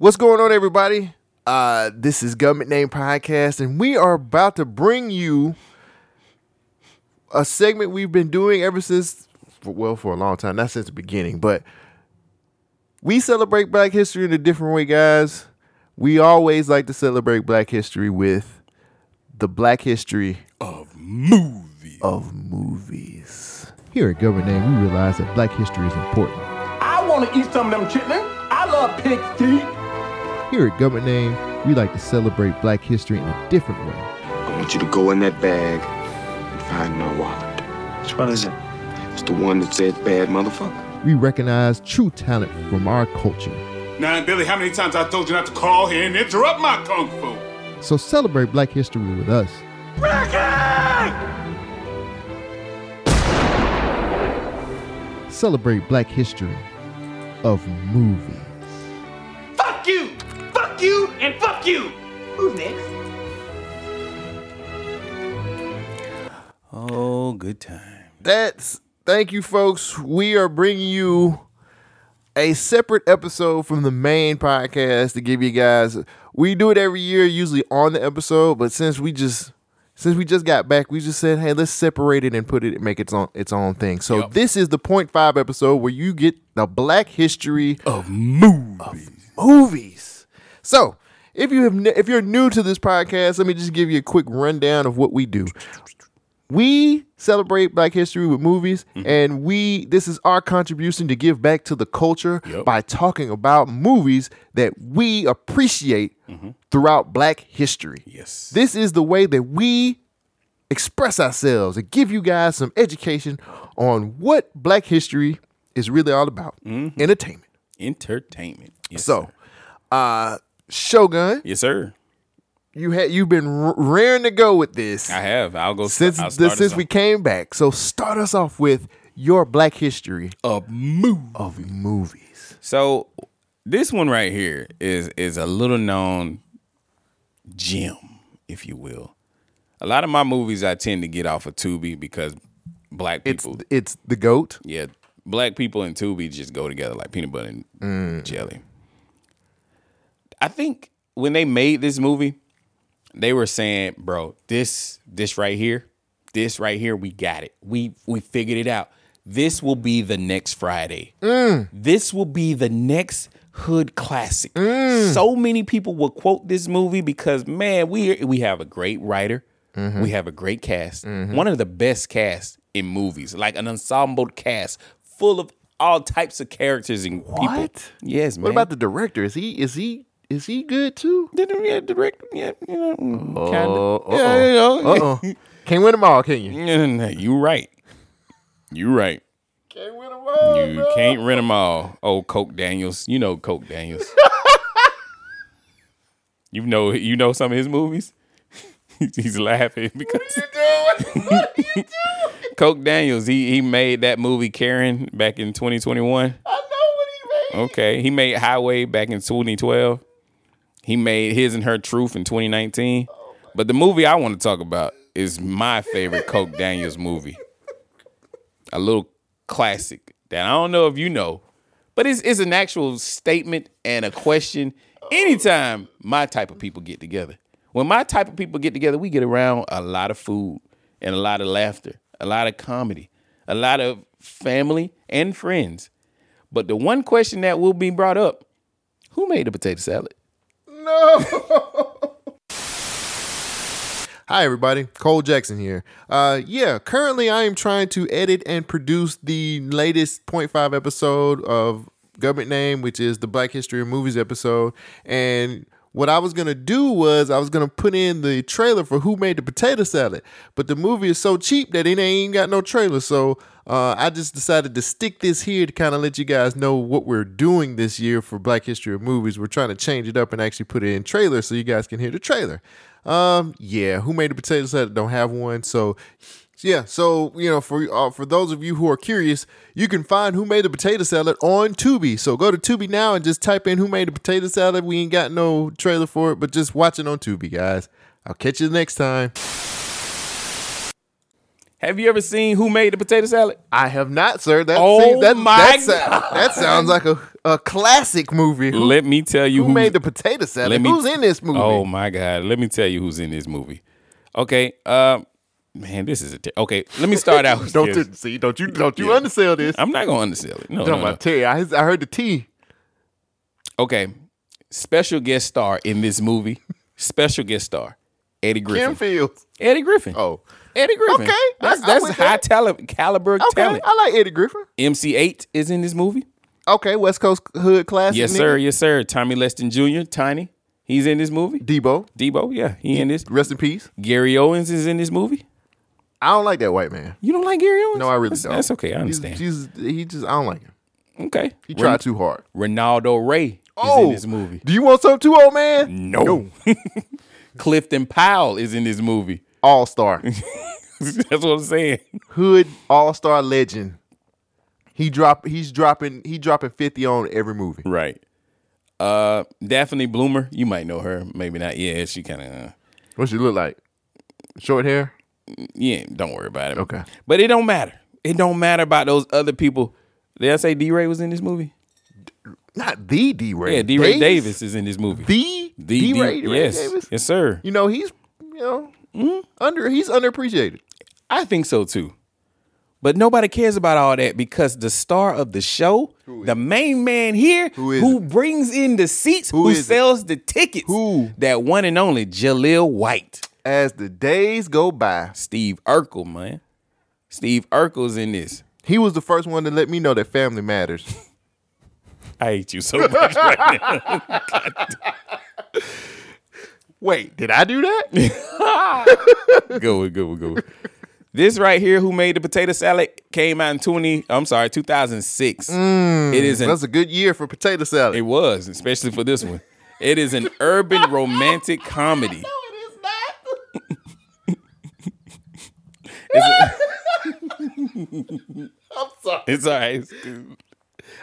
What's going on, everybody? Uh, this is Government Name Podcast, and we are about to bring you a segment we've been doing ever since, for, well, for a long time, not since the beginning, but we celebrate Black History in a different way, guys. We always like to celebrate Black History with the Black History of movies. of movies. Here at Government Name, we realize that Black history is important. I want to eat some of them chitlins. I love pig feet. Here at Government Name, we like to celebrate Black history in a different way. I want you to go in that bag and find my wallet. Which one is it? It's the one that says bad motherfucker. We recognize true talent from our culture. Now, Billy, how many times I told you not to call here and interrupt my kung fu? So celebrate Black history with us. Celebrate Black history of movies. Fuck you. Fuck you and fuck you. Who's next? Oh, good time. That's thank you, folks. We are bringing you a separate episode from the main podcast to give you guys. We do it every year, usually on the episode, but since we just since we just got back, we just said, hey, let's separate it and put it make its own its own thing. So Yup. this is the point five episode where you get the Black history Of movies. movies. So, if you have ne- if you're new to this podcast, let me just give you a quick rundown of what we do. We celebrate Black History with movies, mm-hmm. and we this is our contribution to give back to the culture Yep. by talking about movies that we appreciate mm-hmm. throughout Black history. Yes. This is the way that we express ourselves and give you guys some education on what Black history is really all about. Mm-hmm. Entertainment. Entertainment. Yes, So, uh, Shogun, yes, sir. you had you've been r- raring to go with this I have. I'll go since I'll the, start us since we came back. So start us off with your Black history of movies. of movies. So this one right here is is a little known gem, if you will. A lot of my movies I tend to get off of Tubi because black It's people, it's the goat. yeah, black people and Tubi just go together like peanut butter and Mm. jelly. I think when they made this movie, they were saying, "Bro, this this right here, this right here, we got it. We we figured it out. This will be the next Friday. Mm. This will be the next hood classic." Mm. So many people will quote this movie because man, we we have a great writer, mm-hmm. we have a great cast, mm-hmm. one of the best casts in movies, like an ensemble cast full of all types of characters and people. What? Yes, man. What about the director? Is he is he is he good too? the yeah, direct? Yeah, you know, kind Oh. Yeah, you know. Uh-oh. Can't win them all, can you? You right. You right. Can't win them all. You can't rent them all. Oh, Coke Daniels. You know Coke Daniels. you know you know some of his movies. He's laughing because Coke Daniels. He he made that movie Karen back in 2021. I know what he made. Okay, he made Highway back in 2012. He made His and Her Truth in 2019. But the movie I want to talk about is my favorite Coke Daniels movie. A little classic that I don't know if you know, but it's, it's an actual statement and a question. Anytime my type of people get together, when my type of people get together, we get around a lot of food and a lot of laughter, a lot of comedy, a lot of family and friends. But the one question that will be brought up who made the potato salad? No. Hi, everybody. Cole Jackson here. Uh, yeah, currently I am trying to edit and produce the latest 0.5 episode of Government Name, which is the Black History of Movies episode. And what I was to do was I was to put in the trailer for Who Made the Potato Salad. But the movie is so cheap that it ain't even got no trailer. So uh, I just decided to stick this here to kind of let you guys know what we're doing this year for Black History of Movies. We're trying to change it up and actually put it in trailer so you guys can hear the trailer. Um, yeah, who made the potato salad? Don't have one. So, yeah. So you know, for uh, for those of you who are curious, you can find who made the potato salad on Tubi. So go to Tubi now and just type in who made the potato salad. We ain't got no trailer for it, but just watch it on Tubi, guys. I'll catch you next time. Have you ever seen Who Made the Potato Salad? I have not, sir. That Oh seems- that, my that, that sounds like a, a classic movie. Let me tell you who made the potato salad? me- Who's in this movie? Oh my god! Let me tell you who's in this movie. Okay, um, man, this is a ter- okay. Let me start out. with don't you, see? Don't you don't you Yeah. undersell this? I'm not gonna undersell it. No, no, no. Terry. I, I heard the T. Okay, special guest star in this movie. Special guest star Eddie Griffin. Kim Fields. Eddie Griffin. Oh, Eddie Griffin. Okay, that's that's high that. talent caliber okay. talent. I like Eddie Griffin. MC Eiht is in this movie. Okay, West Coast Hood classic. Yes, nigga. sir. Yes, sir. Tommy Lister Jr. Tiny. He's in this movie. Debo, Debo. Yeah, he in this. rest in peace. Gary Owens is in this movie. I don't like that white man. You don't like Gary Owens? No, I really that's, don't. That's okay. I understand. He's, he just I don't like him. okay. He tried too hard. Ronaldo Ray Oh, is in this movie. Do you want something too old, man? No. Clifton Powell is in this movie. All star, That's what I'm saying. Hood All Star legend. He drop. He's dropping. He dropping fifty on every movie. Right. Uh, Daphne Bloomer, you might know her, maybe not. Yeah, she kind of. Uh, What she look like? Short hair. Yeah, don't worry about it. Okay. But it don't matter. It don't matter about those other people. Did I say DeRay was in this movie? Not the DeRay. Yeah, DeRay Davis is in this movie. The The DeRay yes, Davis. yes, sir. You know he's you know Mm-hmm. under. He's underappreciated. I think so too. But nobody cares about all that because the star of the show, the main man here, Who who brings in the seats, Who who, is it? sells the tickets, Who? that one and only Jaleel White, As the days go by, Steve Urkel, man. Steve Urkel's in this. he was the first one to let me know that family matters. I hate you so much right now. Wait, did I do that? go, with, go, with, go. with. This right here, who made the potato salad, came out in twenty. I'm sorry, 2006. Mm, it is an That's a good year for potato salad. It was, especially for this one. It is an urban romantic comedy. It's, I'm sorry. it's all right. It's.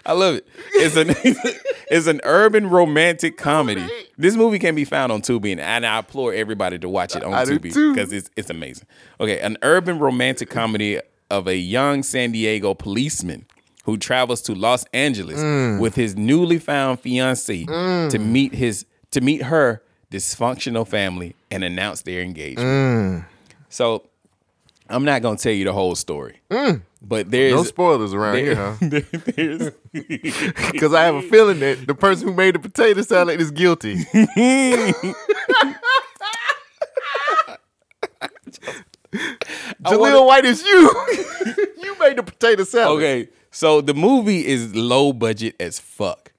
I love it. It's an it's an urban romantic comedy. This movie can be found on Tubi, and, I implore everybody to watch it on I Tubi because it's it's amazing. Okay, an urban romantic comedy of a young San Diego policeman who travels to Los Angeles Mm. with his newly found fiancee to meet his to meet her dysfunctional family and announce their engagement. Mm. So I'm not gonna tell you the whole story, but there's Mm. No spoilers around here, there- huh? there's Because I have a feeling that the person who made the potato salad is guilty. Jaleel White is you. you made the potato salad. okay. So the movie is low budget as fuck.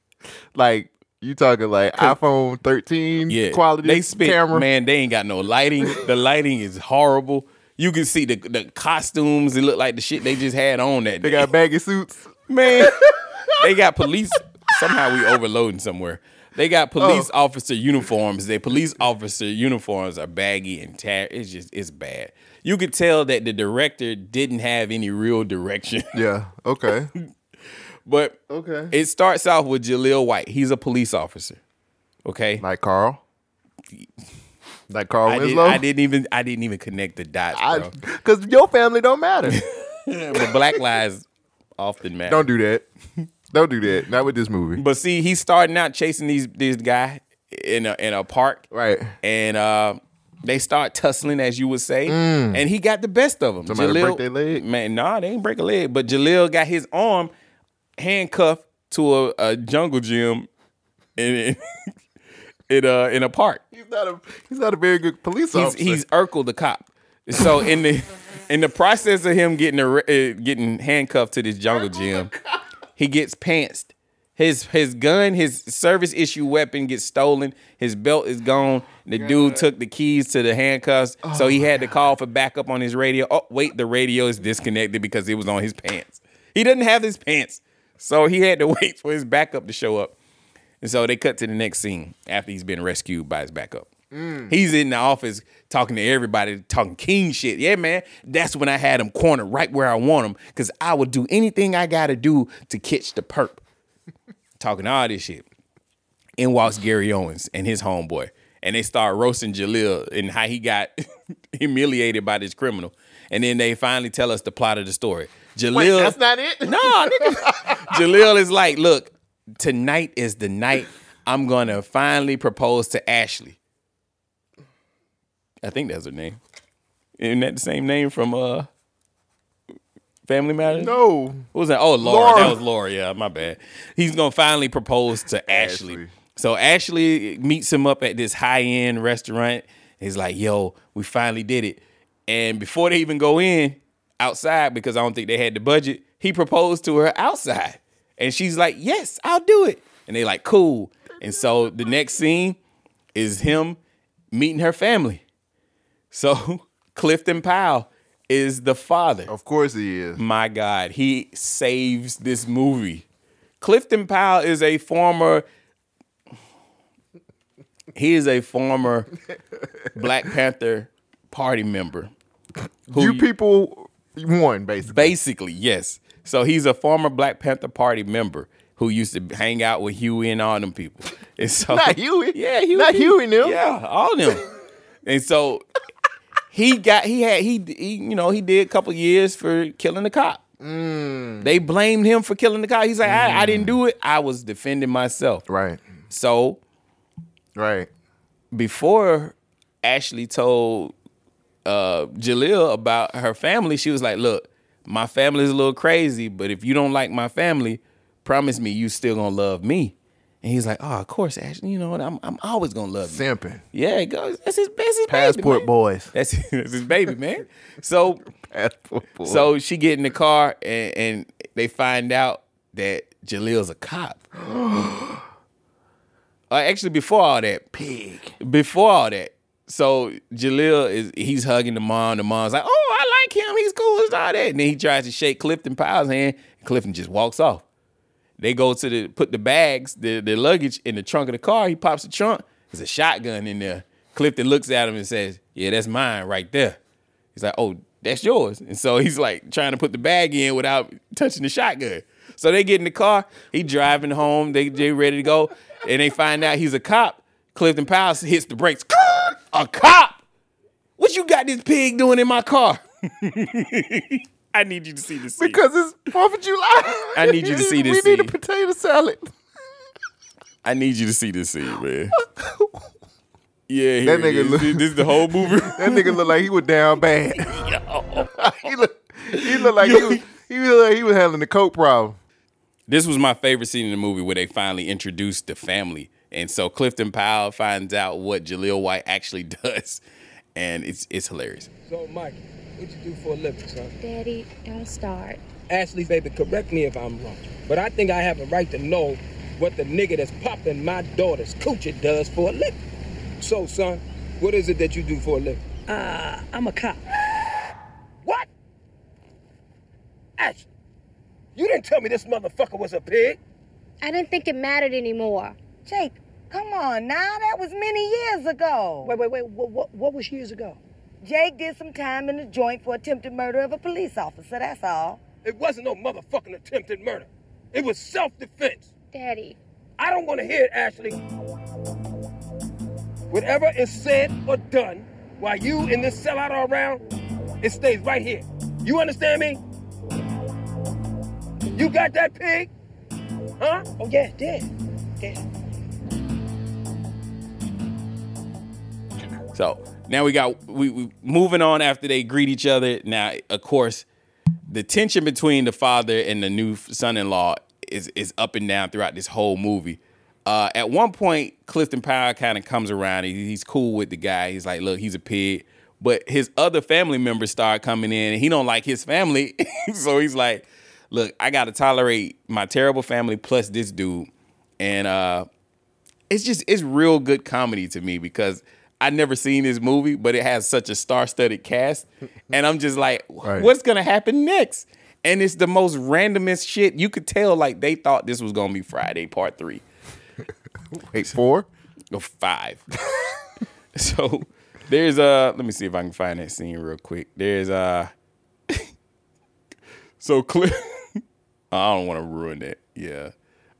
Like you talking like iPhone 13 Yeah, quality They spent camera. man. They ain't got no lighting. the lighting is horrible. You can see the the costumes. It look like the shit they just had on that. They day. got baggy suits. man. they got police. Somehow we overloading somewhere. They got police Oh. officer uniforms. Their police officer uniforms are baggy and tar. It's just it's bad. You could tell that the director didn't have any real direction. Yeah. Okay. but Okay. it starts off with Jaleel White. He's a police officer. Okay. Like Carl. Like Carl I, did, Winslow. I didn't even I didn't even connect the dots, bro. Because your family don't matter. but black lives often matter. don't do that. Don't do that. Not with this movie. But see, he's starting out chasing these this guy in a in a park. Right. and uh, they start tussling, as you would say, and he got the best of them. Mm. Somebody break their leg? Man, nah, they ain't break a leg, but Jaleel got his arm handcuffed to a, a jungle gym in in a in a park. He's not a he's not a very good police He's officer. he's Urkel the cop. So in the in the process of him getting arre- uh, getting handcuffed to this jungle gym, he gets pantsed. His his gun, his service issue weapon gets stolen. His belt is gone. The dude took the keys to the handcuffs, so he had to call for backup on his radio. Oh wait, the radio is disconnected because it was on his pants. He doesn't have his pants, so he had to wait for his backup to show up. And so they cut to the next scene after he's been rescued by his backup. Mm. He's in the office talking to everybody, talking king shit. Yeah, man, that's when I had him cornered right where I want him because I would do anything I got to do to catch the perp. talking all this shit. In walks Gary Owens and his homeboy, and they start roasting Jaleel and how he got humiliated by this criminal. And then they finally tell us the plot of the story. Jaleel, Wait, that's not it. no, nigga. Jaleel is like, look, tonight is the night I'm gonna finally propose to Ashley. I think that's her name. Isn't that the same name from uh Family Matters? No. What was that? Oh, Laura. Laura. That was Laura. Yeah, my bad. He's gonna finally propose to Ashley. Ashley. So Ashley meets him up at this high end restaurant. He's like, "Yo, we finally did it." And before they even go in outside, because I don't think they had the budget, he proposed to her outside, and she's like, "Yes, I'll do it." And they like, "Cool." And so the next scene is him meeting her family. So Clifton Powell is the father Of course he is. my God, he saves this movie. Clifton Powell is a former. He is a former Black Panther Party member. Who you people won, basically. Basically, yes. So he's a former Black Panther Party member who used to hang out with Huey and all them people. And so, Not Huey. Yeah, Huey. Not Huey them. Yeah, all them. and so he got he had he, he you know he did a couple years for killing the cop. Mm. They blamed him for killing the cop. He's like, I, I didn't do it. I was defending myself. Right. So Right. before Ashley told uh Jaleel about her family, she was like, Look, my family's a little crazy, but if you don't like my family, promise me you still gonna love me. And he's like, Oh, of course, Ashley, you know what? I'm I'm always gonna love you. Simping. Yeah, it goes. That's his, that's his baby, Passport man. boys. That's, that's his baby, man. So Passport boys. so she get in the car and, and they find out that Jaleel's a cop. uh, actually, before all that, pig. before all that, so Jaleel is he's hugging the mom. The mom's like, "Oh, I like him. He's cool as all that." And then he tries to shake Clifton Powell's hand. And Clifton just walks off. They go to the put the bags, the, the luggage in the trunk of the car. He pops the trunk. There's a shotgun in there. Clifton looks at him and says, "Yeah, that's mine right there." He's like, "Oh, that's yours." And so he's like trying to put the bag in without touching the shotgun. So they get in the car. He driving home. They they ready to go, and they find out he's a cop. Clifton Powell hits the brakes. A cop? What you got this pig doing in my car? I need you to see this. scene. Because it's Fourth of July. I need you to see this We need a scene. potato salad. I need you to see this scene, man. Yeah, That nigga it is. look- this is the whole movie. That nigga look like he was down bad. he look, he look like he was, he look like he was having the coke problem. this was my favorite scene in the movie where they finally introduced the family. And so Clifton Powell finds out what Jaleel White actually does. And it's it's hilarious. So, Mike, what you do for a living, son? Daddy, don't start. Ashley, baby, correct me if I'm wrong. But I think I have a right to know what the nigga that's popping my daughter's coochie does for a living. So, son, what is it that you do for a living? Uh, I'm a cop. What? Ashley, you didn't tell me this motherfucker was a pig. I didn't think it mattered anymore. Jake, come on now. That was many years ago. Wait, wait, wait. What, what, what was years ago? Jake did some time in the joint for attempted murder of a police officer, that's all. It wasn't no motherfucking attempted murder. It was self-defense. Daddy, I don't want to hear it, Ashley. Whatever is said or done while you and this sellout are around, it stays right here. You understand me? You got that pig? Huh? Oh, yeah, Dad. Dad. So now we got we, we moving on after they greet each other. Now, of course, the tension between the father and the new son-in-law is is up and down throughout this whole movie. Uh, at one point, Clifton Powell kind of comes around. He, he's cool with the guy. He's like, "Look, he's a pig," but his other family members start coming in, and he don't like his family. so he's like, "Look, I got to tolerate my terrible family plus this dude," and uh, it's just it's real good comedy to me because I never seen this movie, but it has such a star-studded cast, and I'm just like, Right. what's gonna happen next? And it's the most randomest shit. You could tell like they thought this was gonna be Friday Part Three Wait, four? or five. so there's a. let me see if I can find that scene real quick. There's uh, a. so Cliff I don't want to ruin it. Yeah.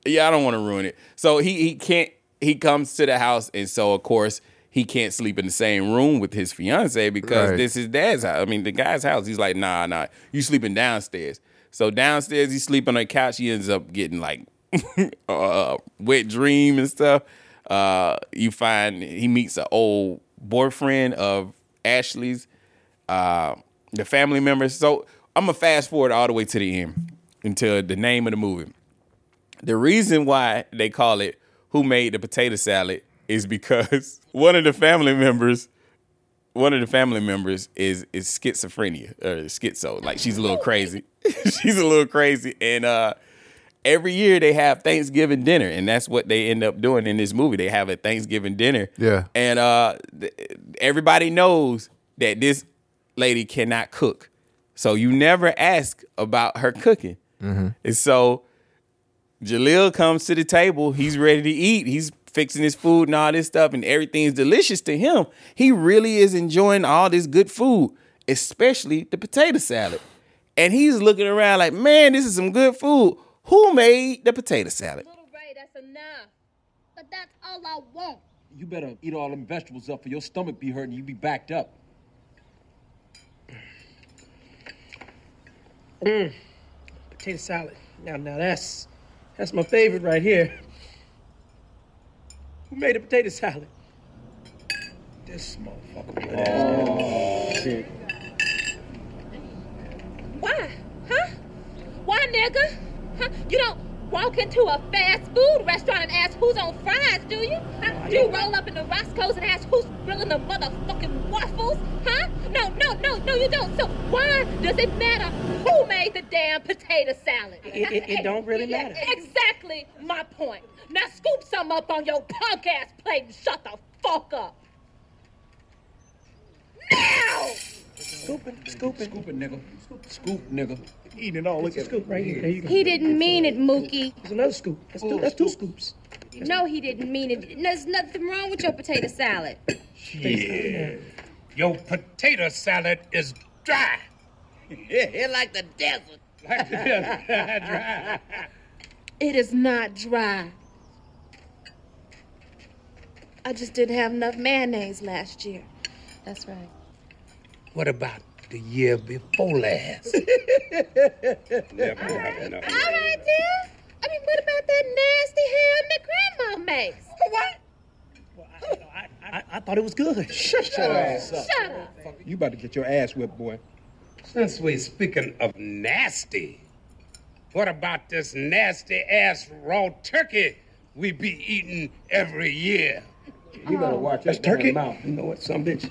Yeah, I don't want to ruin it. So he he can't he comes to the house and so of course he can't sleep in the same room with his fiance because Right. this is dad's house. I mean, the guy's house. He's like, nah, nah, you sleeping downstairs. So downstairs, he's sleeping on a couch. He ends up getting like uh, Wet Dream and stuff. Uh, you find he meets an old boyfriend of Ashley's, uh, the family members. So I'm gonna fast forward all the way to the end until the name of the movie. The reason why they call it "Who Made the Potato Salad" is because one of the family members, one of the family members is is schizophrenia or schizo. Like she's a little crazy. she's a little crazy, and uh, every year they have Thanksgiving dinner, and that's what they end up doing in this movie. They have a Thanksgiving dinner. Yeah. and uh, th- everybody knows that this lady cannot cook, so you never ask about her cooking. And so Jaleel comes to the table. He's ready to eat. He's fixing his food and all this stuff, and everything's delicious to him. He really is enjoying all this good food, especially the potato salad. And he's looking around like, man, this is some good food. Who made the potato salad? Little Ray, that's enough. But that's all I want. You better eat all them vegetables up, or your stomach be hurting. You be backed up. Mmm, Potato salad. Now, now that's that's my favorite right here. Who made a potato salad? This motherfucker. Oh, shit. Why? Huh? Why, nigga? Huh? You don't walk into a fast food restaurant and ask who's on fries, do you? Huh? Do you roll up in the Roscoe's and ask who's grilling the motherfucking waffles? Huh? No, no, no, no, you don't. So why does it matter who made the damn potato salad? It- it- it don't really matter. Exactly my point. Now scoop some up on your punk ass plate and shut the fuck up. Now! Scooping, scooping. Scoop it, nigga. Scoop, nigga. Eating it all. Look at scoop right here. There you go. He didn't mean it, Mookie. There's another scoop. That's two, that's two scoops. No, he didn't mean it. There's nothing wrong with your potato salad. Yeah. Your potato salad is dry. like the desert. Like the desert. dry. It is not dry. I just didn't have enough mayonnaise last year. That's right. What about the year before last? Never have enough. All right, then. I mean, what about that nasty ham that Grandma makes? What? I, I thought it was good. Shut your ass up. Shut up. You about to get your ass whipped, boy. Since we're speaking of nasty, what about this nasty ass raw turkey we be eating every year? You better oh. watch That's that damn turkey? mouth. You know what, some bitch?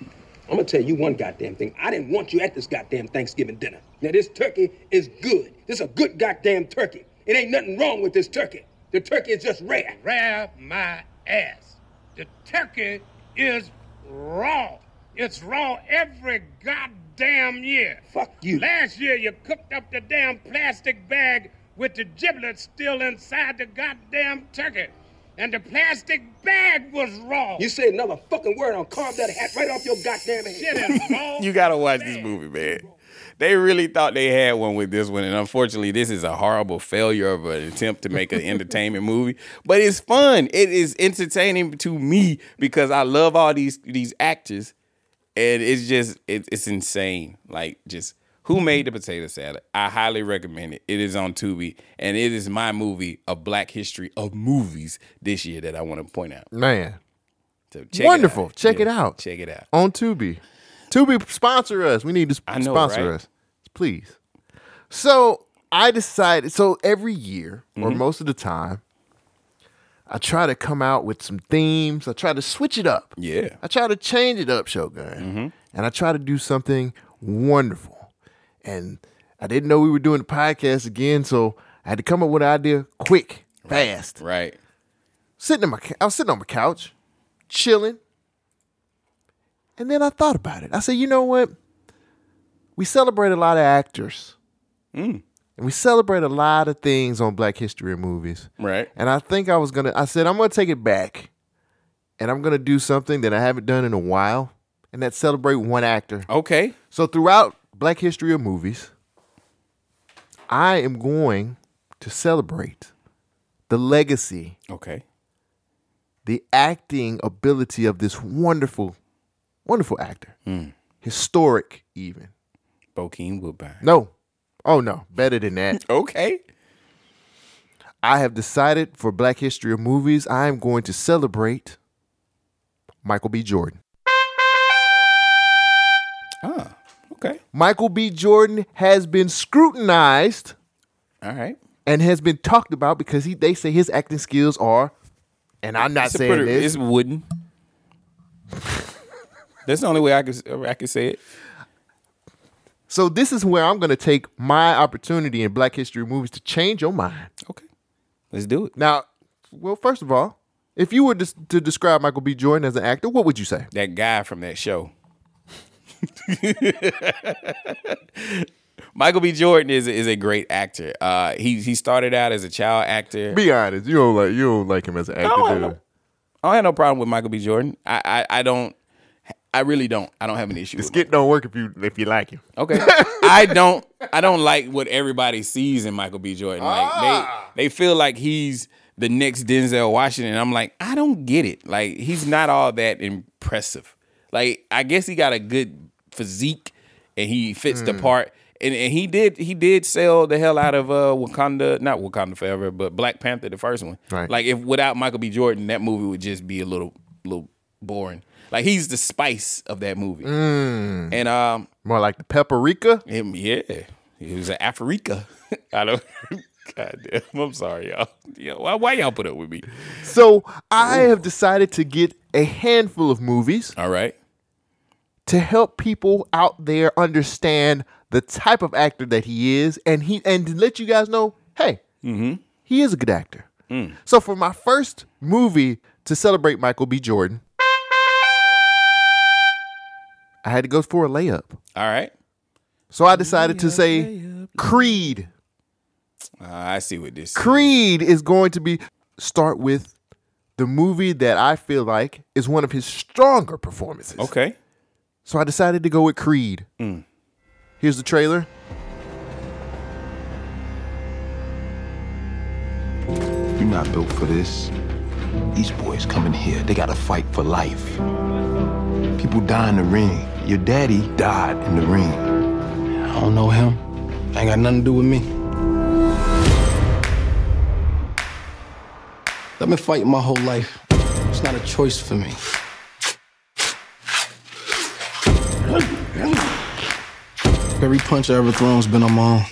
I'm gonna tell you one goddamn thing. I didn't want you at this goddamn Thanksgiving dinner. Now this turkey is good. This a good goddamn turkey. It ain't nothing wrong with this turkey. The turkey is just rare. Rare my ass. The turkey is raw. It's raw every goddamn year. Fuck you. Last year you cooked up the damn plastic bag with the giblets still inside the goddamn turkey. And the plastic bag was wrong. You say another fucking word, I'll carve that hat right off your goddamn head. Shit. You gotta watch this movie, man. They really thought they had one with this one, and unfortunately, this is a horrible failure of an attempt to make an entertainment movie. But it's fun. It is entertaining to me because I love all these these actors, and it's just it, it's insane. Like just who made the potato salad? I highly recommend it. It is on Tubi, and it is my movie of Black History of movies this year that I want to point out. Man, So check Wonderful. It out. Check it out. Check it out. on Tubi. Tubi sponsor us. We need to sp- know, sponsor right? us, please. So I decided. So every year, or Mm-hmm. most of the time, I try to come out with some themes. I try to switch it up. Yeah. I try to change it up, Shogun, and I try to do something wonderful. And I didn't know we were doing the podcast again, so I had to come up with an idea quick, fast Right. sitting in my I was sitting on my couch, chilling. And then I thought about it. I said, you know what? We celebrate a lot of actors. Mm. And we celebrate a lot of things on Black History of movies. Right. And I think I was gonna I said, I'm gonna take it back. And I'm gonna do something that I haven't done in a while. And that's celebrate one actor. Okay. So throughout Black History of movies, I am going to celebrate the legacy Okay. the acting ability of this wonderful, wonderful actor. Hmm. Historic, even. Bokeem Woodbine. No. Oh, no. Better than that. Okay. I have decided for Black History of Movies, I am going to celebrate Michael B. Jordan. Ah, okay. Michael B. Jordan has been scrutinized All right. and has been talked about because he they say his acting skills are, and I'm not It's saying pretty- this. It's wooden. That's the only way I could I could say it. So this is where I'm going to take my opportunity in Black History movies to change your mind. Okay. Let's do it. Now, well, first of all, if you were to, to describe Michael B. Jordan as an actor, what would you say? That guy from that show. Michael B. Jordan is is a great actor. Uh, he he started out as a child actor. Be honest, you don't like you don't like him as an actor. I do don't, you? I don't have no problem with Michael B. Jordan. I, I I don't. I really don't. I don't have an issue. The skit don't work if you if you like him. Okay. I don't I don't like what everybody sees in Michael B. Jordan. Like Ah. they they feel like he's the next Denzel Washington. I'm like, I don't get it. Like he's not all that impressive. Like I guess he got a good physique and he fits Hmm. the part. And, and he did he did sell the hell out of uh Wakanda, not Wakanda Forever, but Black Panther, the first one. Right. Like if without Michael B. Jordan, that movie would just be a little little boring. Like he's the spice of that movie. Hmm. And um More like the paprika. him, yeah. He was an Africa. I don't. God damn. I'm sorry, y'all. Yeah, why, why y'all put up with me? So I have decided to get a handful of movies All right. to help people out there understand the type of actor that he is, and he and to let you guys know, hey, he is a good actor. So for my first movie to celebrate Michael B. Jordan, I had to go for a layup. All right. So I decided to say Creed. Uh, I see what this. Creed is going to be start with the movie that I feel like is one of his stronger performances. Okay. So I decided to go with Creed. Here's the trailer. You're not built for this. These boys coming here, they gotta fight for life. People die in the ring. Your daddy died in the ring. I don't know him. Ain't got nothing to do with me. I've been fighting my whole life. It's not a choice for me. Every punch I ever thrown's been on my own.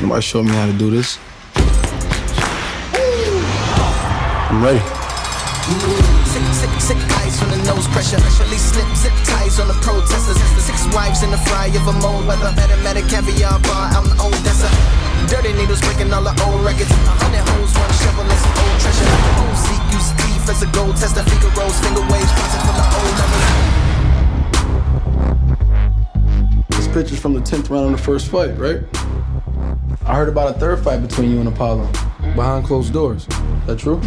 Nobody showed me how to do this. I'm ready. Sick, eyes from the nose pressure. Release slip, zip ties on the protesters. Six wives in the fry of a mold weather. Better caviar bar out in Odessa. Dirty needles breaking all the old records. A hundred hoes, one shovel, and some old treasure. OZ use teeth as a gold tester. Figaro's finger waves, closet full of old. This picture's from the 10th round of the first fight, right? I heard about a third fight between you and Apollo. Behind closed doors. Is That true?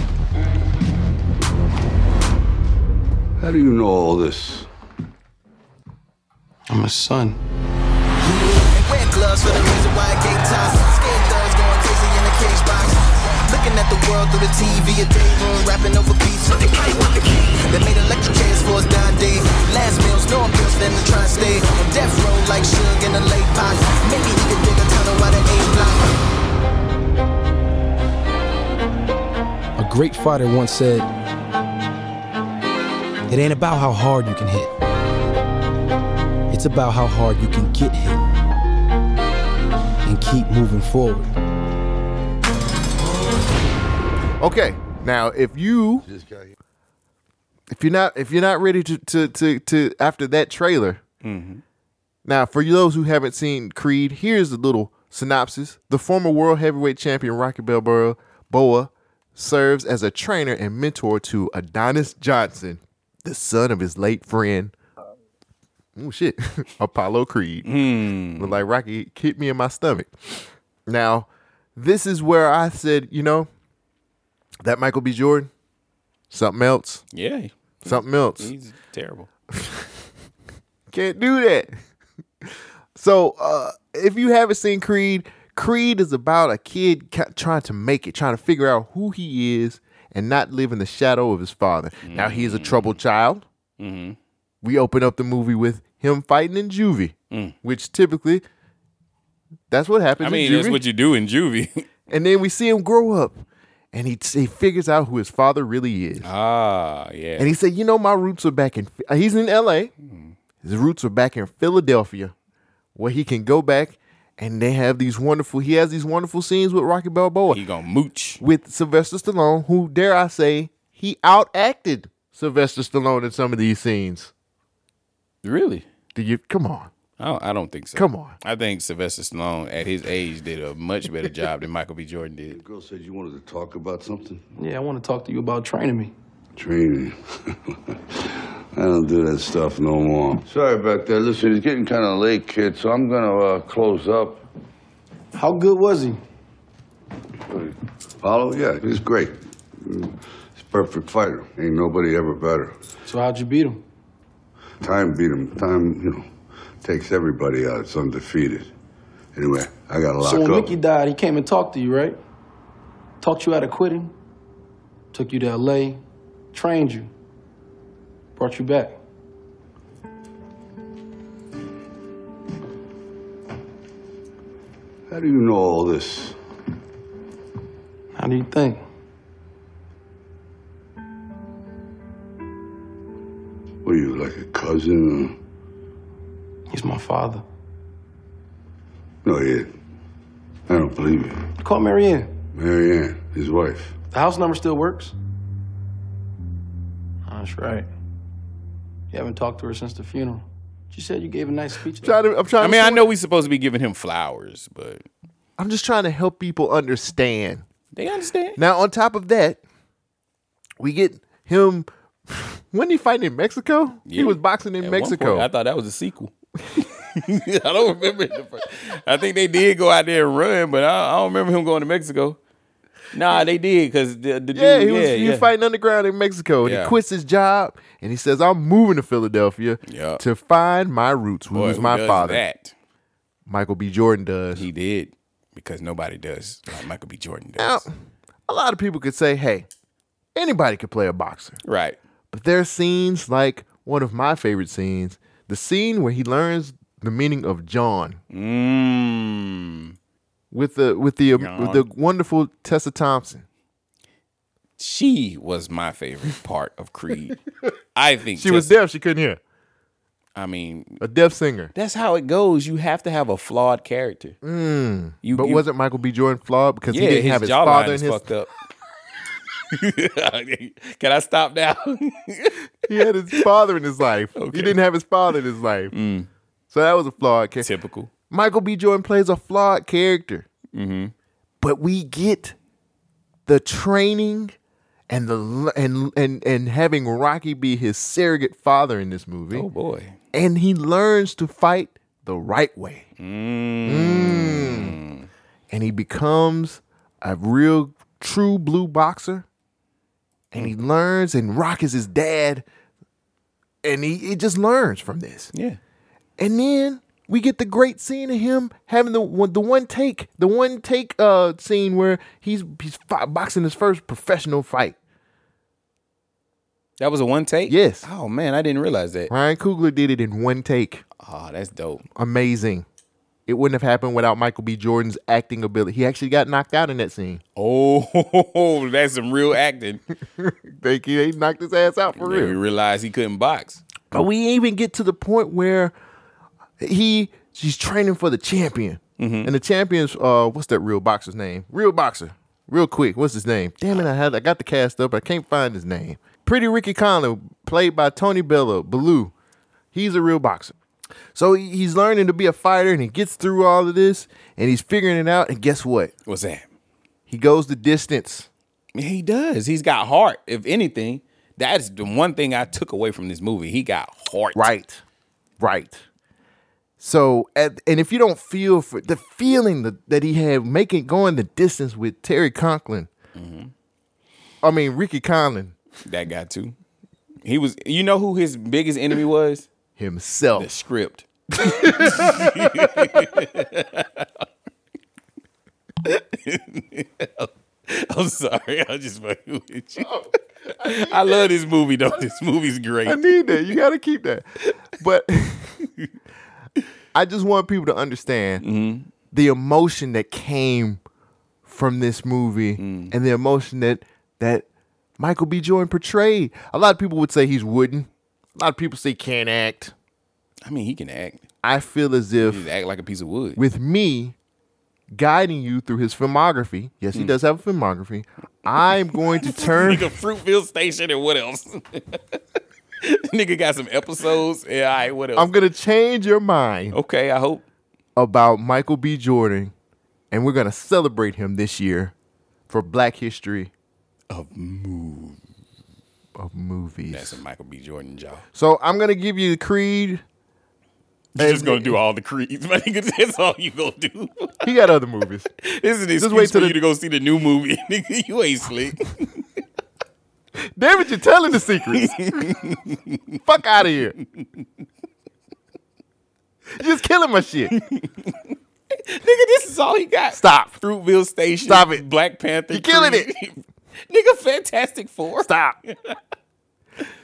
How do you know all this? I'm his son. And wear gloves for the reason why I gave time. Scared thugs going crazy in the cage box. Looking at the world through the TV, a day room, rapping over beats with the kite with the key. They made electric chairs for us down day. Last meals, no appeals for them to try and stay. On death row like Suge in the late pot. Maybe he could dig a tunnel while the A block. A great fighter once said, It ain't about how hard you can hit, it's about how hard you can get hit and keep moving forward. Okay. Now, if you if you're not if you're not ready to to to, to after that trailer, mm-hmm. now for those who haven't seen Creed, here's a little synopsis: The former world heavyweight champion Rocky Balboa Boa serves as a trainer and mentor to Adonis Johnson, the son of his late friend. Oh shit, Apollo Creed. Look like Rocky hit me in my stomach. Now, this is where I said, you know, that Michael B. Jordan, something else, Yeah. something else. He's terrible. Can't do that. So, uh, if you haven't seen Creed, Creed is about a kid ca- trying to make it, trying to figure out who he is and not live in the shadow of his father. Now, he is a troubled child. Mm-hmm. We open up the movie with him fighting in juvie, which typically that's what happens Mm. I mean, that's what you do in juvie. and then we see him grow up and he he figures out who his father really is. Ah, yeah. And he said, "You know, my roots are back in. He's in L.A. His roots are back in Philadelphia, where he can go back, and they have these wonderful. He has these wonderful scenes with Rocky Balboa. He gonna mooch with Sylvester Stallone, who dare I say he outacted Sylvester Stallone in some of these scenes. Really? Do you come on? I don't, I don't think so. Come on. I think Sylvester Stallone at his age did a much better job than Michael B. Jordan did. Girl said you wanted to talk about something. Yeah, I want to talk to you about training me. Training. I don't do that stuff no more. Sorry about that. Listen, it's getting kind of late, kid, so I'm gonna uh, close up. How good was he? Paulo? Yeah, he's great. He's a perfect fighter. Ain't nobody ever better. So how'd you beat him? Time beat him. Time, you know, takes everybody out. It's undefeated. Anyway, I gotta lock so when up. Mickey died, he came and talked to you, right? Talked you out of quitting. Took you to L.A. Trained you. Brought you back. How do you know all this? How do you think? What are you, like a cousin? He's my father. No, he. I don't believe you. Call Mary Anne. Marianne, his wife. The house number still works? That's right. You haven't talked to her since the funeral. She said you gave a nice speech. Trying to, I'm trying. I to mean, I know we're supposed to be giving him flowers, but I'm just trying to help people understand. they understand. Now, on top of that, we get him. When he fighting in Mexico? He was boxing in At Mexico. point, I thought that was a sequel. I don't remember. The first. I think they did go out there and run, but I, I don't remember him going to Mexico. Nah, they did because the, the yeah, he was, yeah, he yeah. fighting underground in Mexico, and Yeah. he quits his job, and he says, "I'm moving to Philadelphia Yeah. to find my roots, who Boy, was my does father." That Michael B. Jordan does. he did because nobody does like Michael B. Jordan Now, does. a lot of people could say, "Hey, anybody could play a boxer," right? but there are scenes like one of my favorite scenes, the scene where he learns the meaning of John Mm, with the with the with the wonderful Tessa Thompson. she was my favorite part of Creed. I think She was deaf; she couldn't hear. I mean, A deaf singer. that's how it goes. You have to have a flawed character. Mm. You- but you- wasn't Michael B. Jordan flawed because yeah, he didn't his have his father in his fucked up. Can I stop now? he had his father in his life. He didn't have his father in his life. So that was a flawed character. Mm. Typical. Michael B. Jordan plays a flawed character. Mm-hmm. But we get the training and the and and and having Rocky be his surrogate father in this movie. Oh boy. And he learns to fight the right way. Mm. Mm. And he becomes a real true blue boxer. And he learns and Rock is his dad. And he, he just learns from this. Yeah. And then we get the great scene of him having the one, the one take, the one take uh scene where he's he's boxing his first professional fight. That was a one take? Yes. Oh man, I didn't realize that. Ryan Coogler did it in one take. Oh, that's dope. Amazing. It wouldn't have happened without Michael B. Jordan's acting ability. He actually got knocked out in that scene. Oh, that's some real acting. He he knocked his ass out for real. He realized he couldn't box. But we even get to the point where he she's training for the champion. Mm-hmm. And the champion's uh what's that real boxer's name? Real boxer. Real quick. What's his name? Damn it, I had I got the cast up, I can't find his name. Pretty Ricky Conlon, played by Tony Bellew, Baloo. He's a real boxer. So he's learning to be a fighter and he gets through all of this and he's figuring it out. And guess what? What's that? He goes the distance. He does. He's got heart. If anything, that's the one thing I took away from this movie. He got heart. Right. Right. So, at, and if you don't feel for the feeling that, that he had making going the distance with Terry Conklin, mm-hmm. I mean Ricky Conlon That guy too. He was. You know who his biggest enemy was? himself. The script. I'm sorry. I'm just fucking with you. I love this movie though. This movie's great. I need that. You got to keep that. But I just want people to understand Mm-hmm. the emotion that came from this movie Mm. and the emotion that that Michael B. Jordan portrayed. A lot of people would say he's wooden. A lot of people say he can't act. I mean, he can act. I feel as if act like a piece of wood. with me guiding you through his filmography. Yes, he Mm. does have a filmography. I'm going to turn Nigga, Fruitvale Station and what else? Nigga got some episodes. Yeah, all right, what else? I'm gonna change your mind. Okay, I hope. About Michael B. Jordan, and we're gonna celebrate him this year for Black History of move of movies. That's a Michael B. Jordan job. So I'm gonna give you the Creed. You're just gonna do all the creeds, my nigga. That's all you gonna do. He got other movies. This is an Just excuse wait for till you to go see the new movie. Nigga, you ain't slick. David, you're telling the secrets. Fuck out of here. You're just killing my shit. Nigga, this is all he got. Stop. Fruitvale Station. Stop it. Black Panther. You're killing Creed. Nigga, Fantastic Four. Stop.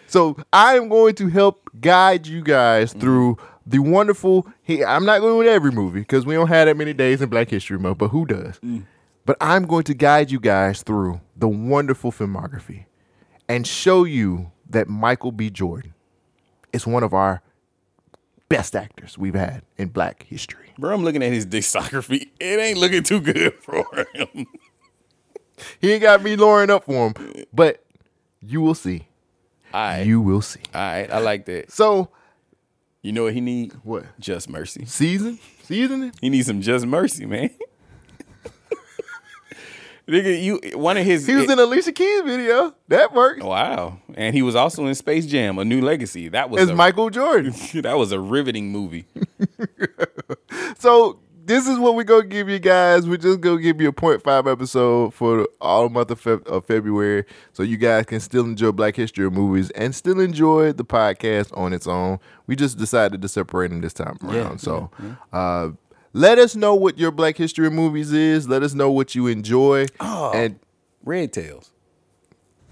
So I am going to help guide you guys mm-hmm. through the wonderful. He, I'm not going do every movie because we don't have that many days in Black History Month, but who does? Mm. But I'm going to guide you guys through the wonderful filmography and show you that Michael B. Jordan is one of our best actors we've had in Black history. Bro, I'm looking at his discography. It ain't looking too good for him. He ain't got me lowering up for him, but you will see. All right. You will see. All right, I like that. So, you know what he need? What? Just mercy. Season? Seasoning? He needs some just mercy, man. Nigga, you one of his He was in Alicia Keys video. That worked. Wow. And he was also in Space Jam, A New Legacy. That was As a, Michael Jordan. that was a riveting movie. So this is what we're gonna give you guys. We're just gonna give you a 0.5 episode for all month of, Feb- of February, so you guys can still enjoy Black History movies and still enjoy the podcast on its own. We just decided to separate them this time around. Yeah, so, uh, let us know what your Black History movies is. Let us know what you enjoy. Oh. and Red Tails.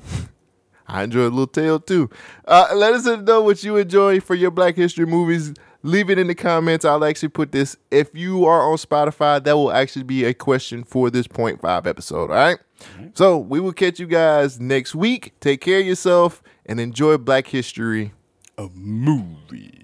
I enjoy a little tale too. Uh, let us know what you enjoy for your Black History movies. Leave it in the comments. I'll actually put this. If you are on Spotify, that will actually be a question for this 0.5 episode. All right. So we will catch you guys next week. Take care of yourself and enjoy Black History. A movie.